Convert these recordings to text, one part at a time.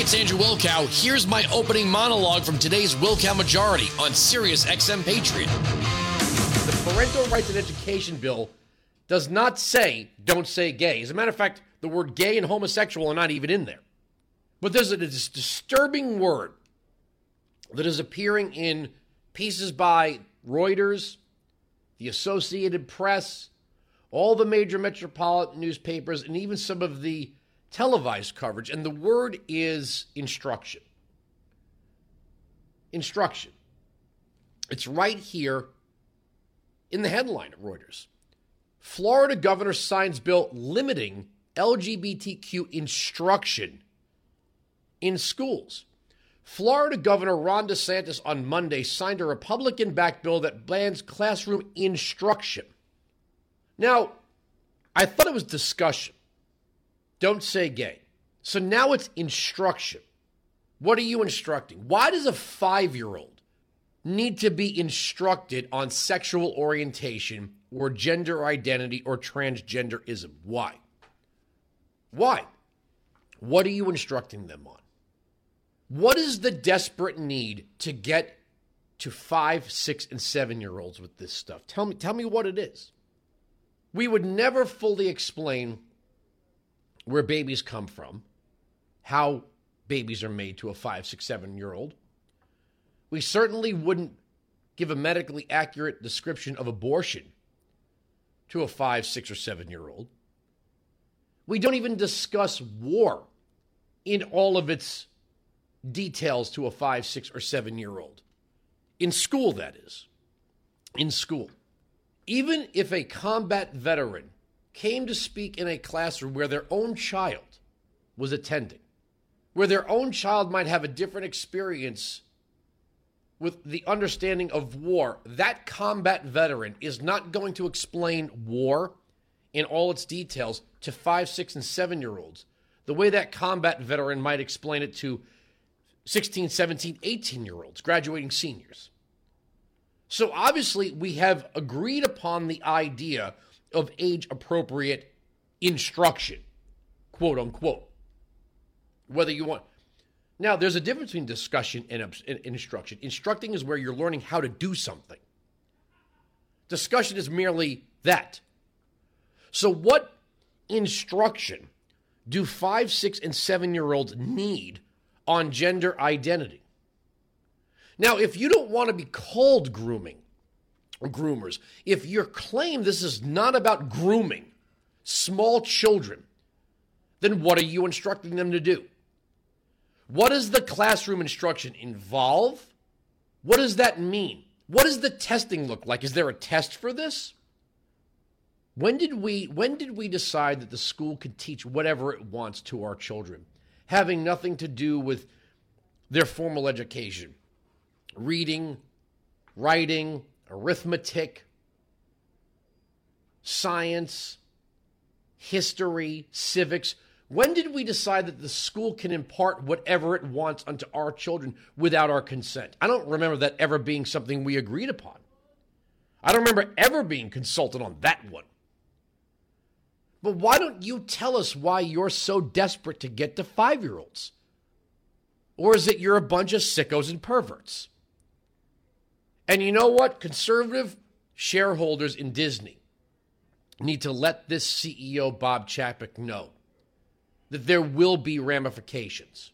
It's Andrew Wilkow. Here's my opening monologue from today's Wilkow Majority on Sirius XM Patriot. The Parental Rights and Education Bill does not say don't say gay. As a matter of fact, the word gay and homosexual are not even in there. But there's a disturbing word that is appearing in pieces by Reuters, the Associated Press, all the major metropolitan newspapers, and even some of the televised coverage. And the word is instruction. Instruction. It's right here in the headline at Reuters. Florida governor signs bill limiting LGBTQ instruction in schools. Florida Governor Ron DeSantis on Monday signed a Republican backed bill that bans classroom instruction. Now, I thought it was discussion. Don't say gay. So now it's instruction. What are you instructing? Why does a five year old need to be instructed on sexual orientation or gender identity or transgenderism? Why? Why? What are you instructing them on? What is the desperate need to get to five, six, and seven year olds with this stuff? Tell me, tell me what it is. We would never fully explain where babies come from, how babies are made to a five, six, seven year old. We certainly wouldn't give a medically accurate description of abortion to a five, six, or seven year old. We don't even discuss war in all of its details to a five, six, or seven year old. In school, that is. In school. Even if a combat veteran came to speak in a classroom where their own child was attending, where their own child might have a different experience with the understanding of war, that combat veteran is not going to explain war in all its details to five, six, and seven year olds the way that combat veteran might explain it to 16, 17, 18 year olds, graduating seniors. So obviously, we have agreed upon the idea of age appropriate instruction, quote unquote. Whether you want. Now, there's a difference between discussion and, instruction. Instructing is where you're learning how to do something, discussion is merely that. So, what instruction do five, six, and seven year olds need on gender identity? Now, if you don't want to be called grooming, groomers. If your claim this is not about grooming small children, then what are you instructing them to do? What does the classroom instruction involve? What does that mean? What does the testing look like? Is there a test for this? When did we when did we decide that the school could teach whatever it wants to our children, having nothing to do with their formal education? Reading, writing, arithmetic, science, history, civics. When did we decide that the school can impart whatever it wants unto our children without our consent? I don't remember that ever being something we agreed upon. I don't remember ever being consulted on that one. But why don't you tell us why you're so desperate to get to five year olds? Or is it you're a bunch of sickos and perverts? And you know what? Conservative shareholders in Disney need to let this CEO, Bob Chapek, know that there will be ramifications.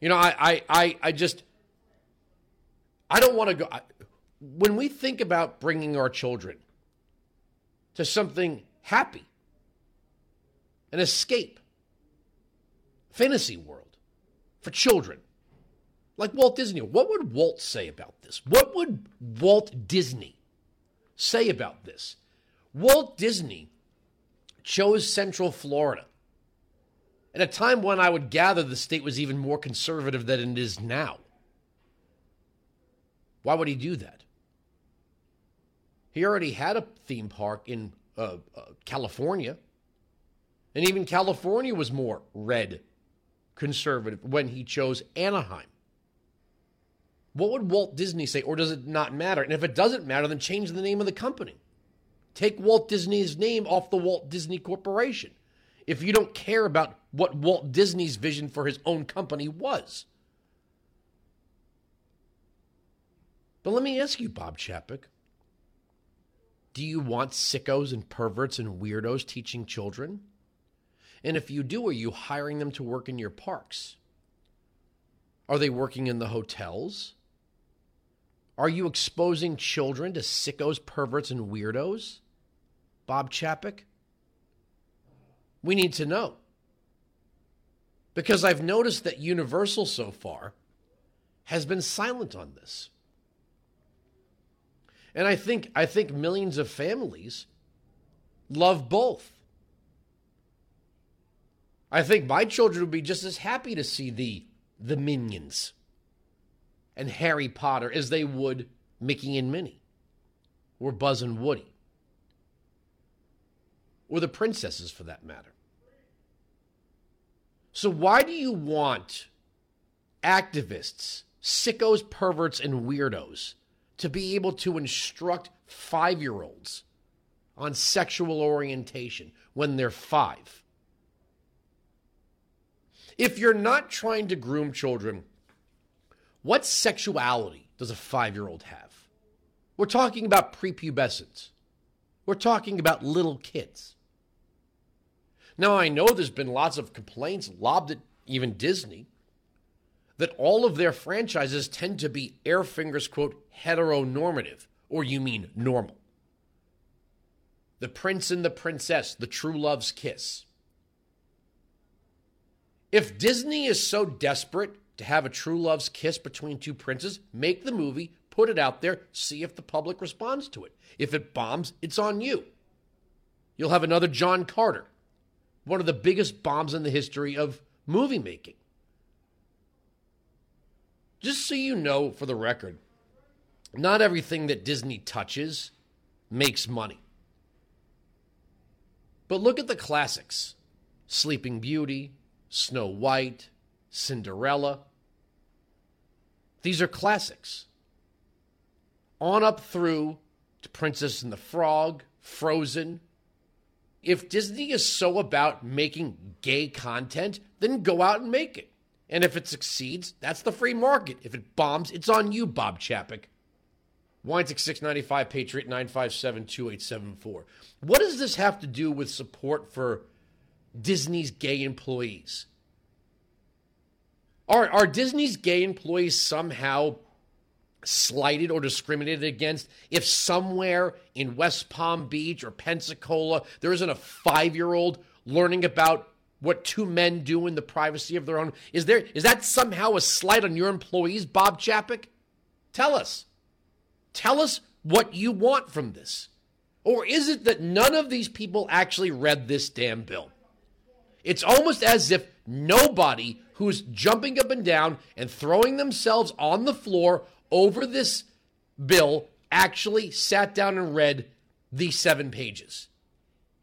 You know, I, I, I, I just, I don't want to go. I, when we think about bringing our children to something happy, an escape, fantasy world for children, like Walt Disney. What would Walt say about this? What would Walt Disney say about this? Walt Disney chose Central Florida at a time when I would gather the state was even more conservative than it is now. Why would he do that? He already had a theme park in uh, uh, California, and even California was more red conservative when he chose Anaheim. What would Walt Disney say, or does it not matter? And if it doesn't matter, then change the name of the company. Take Walt Disney's name off the Walt Disney Corporation. if you don't care about what Walt Disney's vision for his own company was. But let me ask you, Bob Chapek do you want sickos and perverts and weirdos teaching children? And if you do, are you hiring them to work in your parks? Are they working in the hotels? Are you exposing children to sickos, perverts, and weirdos? Bob Chapek? We need to know. Because I've noticed that Universal so far has been silent on this. And I think I think millions of families love both. I think my children would be just as happy to see the the minions and Harry Potter as they would Mickey and Minnie or Buzz and Woody or the princesses for that matter. So why do you want activists, sickos, perverts, and weirdos to be able to instruct five year olds on sexual orientation when they're five. If you're not trying to groom children, what sexuality does a five year old have? We're talking about prepubescent. We're talking about little kids. Now, I know there's been lots of complaints lobbed at even Disney that all of their franchises tend to be air fingers, quote, heteronormative, or you mean normal. The Prince and the Princess, the true love's kiss. If Disney is so desperate to have a true love's kiss between two princes, make the movie, put it out there, see if the public responds to it. If it bombs, it's on you. You'll have another John Carter, one of the biggest bombs in the history of movie making. Just so you know, for the record, not everything that Disney touches makes money. But look at the classics Sleeping Beauty, Snow White, Cinderella. These are classics. On up through to Princess and the Frog, Frozen. If Disney is so about making gay content, then go out and make it. And if it succeeds, that's the free market. If it bombs, it's on you, Bob Chapek. Weinzig 695 Patriot 957 2874. What does this have to do with support for Disney's gay employees? Are, are Disney's gay employees somehow slighted or discriminated against if somewhere in West Palm Beach or Pensacola there isn't a five year old learning about what two men do in the privacy of their own. Is there is that somehow a slight on your employees, Bob Chapek? Tell us. Tell us what you want from this. Or is it that none of these people actually read this damn bill? It's almost as if nobody who's jumping up and down and throwing themselves on the floor over this bill actually sat down and read these seven pages.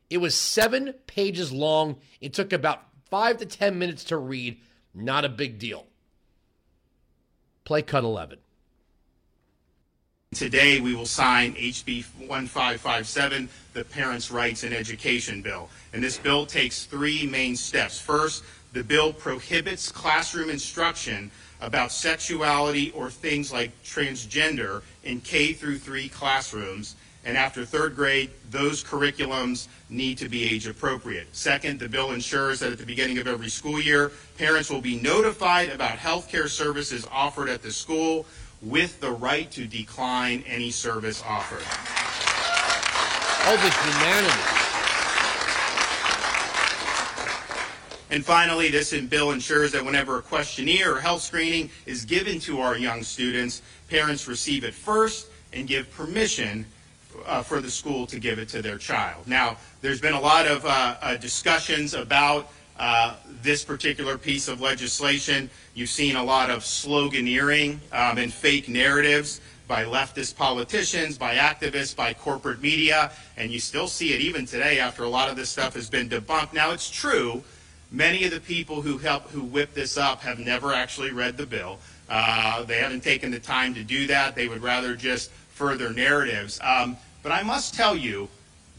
It was seven pages long. It took about five to 10 minutes to read. Not a big deal. Play cut 11. Today, we will sign HB 1557, the Parents' Rights in Education Bill. And this bill takes three main steps. First, the bill prohibits classroom instruction about sexuality or things like transgender in K through 3 classrooms and after third grade, those curriculums need to be age appropriate. Second, the bill ensures that at the beginning of every school year, parents will be notified about health care services offered at the school with the right to decline any service offered. All the humanity. And finally, this bill ensures that whenever a questionnaire or health screening is given to our young students, parents receive it first and give permission uh, for the school to give it to their child. Now, there's been a lot of uh, uh, discussions about uh, this particular piece of legislation. You've seen a lot of sloganeering um, and fake narratives by leftist politicians, by activists, by corporate media, and you still see it even today after a lot of this stuff has been debunked. Now, it's true. Many of the people who help, who whip this up have never actually read the bill. Uh, they haven't taken the time to do that. They would rather just further narratives. Um, but I must tell you,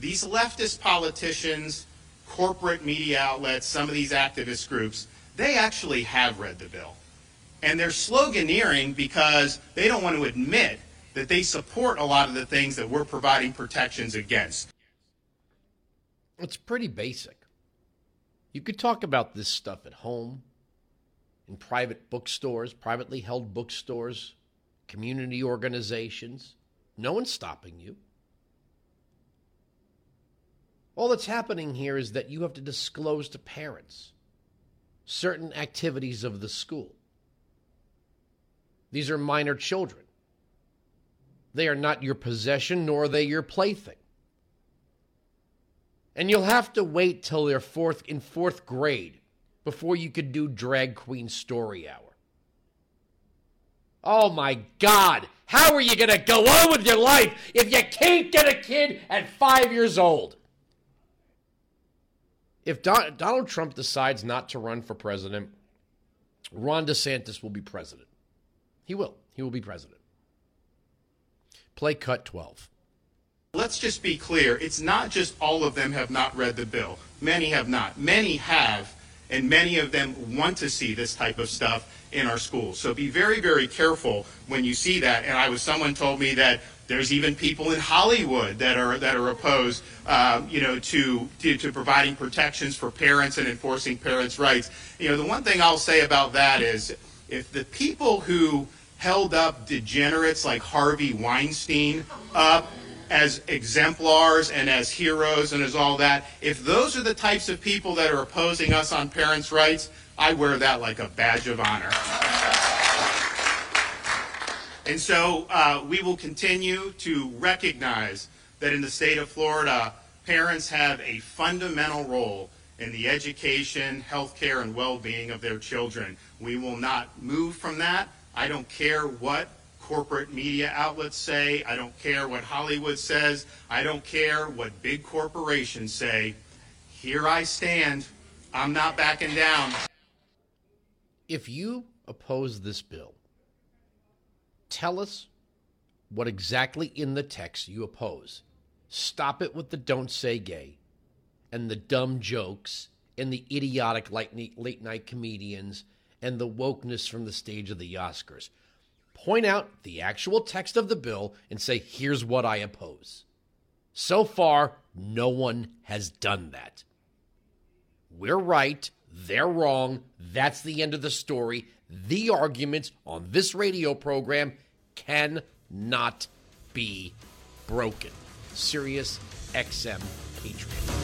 these leftist politicians, corporate media outlets, some of these activist groups, they actually have read the bill. And they're sloganeering because they don't want to admit that they support a lot of the things that we're providing protections against. It's pretty basic. You could talk about this stuff at home, in private bookstores, privately held bookstores, community organizations. No one's stopping you. All that's happening here is that you have to disclose to parents certain activities of the school. These are minor children. They are not your possession, nor are they your plaything. And you'll have to wait till they're fourth in fourth grade before you could do drag queen story hour. Oh my God. How are you going to go on with your life if you can't get a kid at five years old? If Don- Donald Trump decides not to run for president, Ron DeSantis will be president. He will. He will be president. Play cut 12. Let's just be clear. It's not just all of them have not read the bill. Many have not. Many have, and many of them want to see this type of stuff in our schools. So be very, very careful when you see that. And I was, someone told me that there's even people in Hollywood that are that are opposed, uh, you know, to, to to providing protections for parents and enforcing parents' rights. You know, the one thing I'll say about that is, if the people who held up degenerates like Harvey Weinstein up as exemplars and as heroes and as all that, if those are the types of people that are opposing us on parents' rights, I wear that like a badge of honor. And so uh, we will continue to recognize that in the state of Florida, parents have a fundamental role in the education, health care, and well being of their children. We will not move from that. I don't care what corporate media outlets say. I don't care what Hollywood says. I don't care what big corporations say. Here I stand. I'm not backing down. If you oppose this bill, tell us what exactly in the text you oppose. Stop it with the don't say gay and the dumb jokes and the idiotic late night comedians and the wokeness from the stage of the Oscars point out the actual text of the bill and say, here's what I oppose. So far, no one has done that. We're right, they're wrong. That's the end of the story. The arguments on this radio program cannot be broken. Sirius XM Patriot.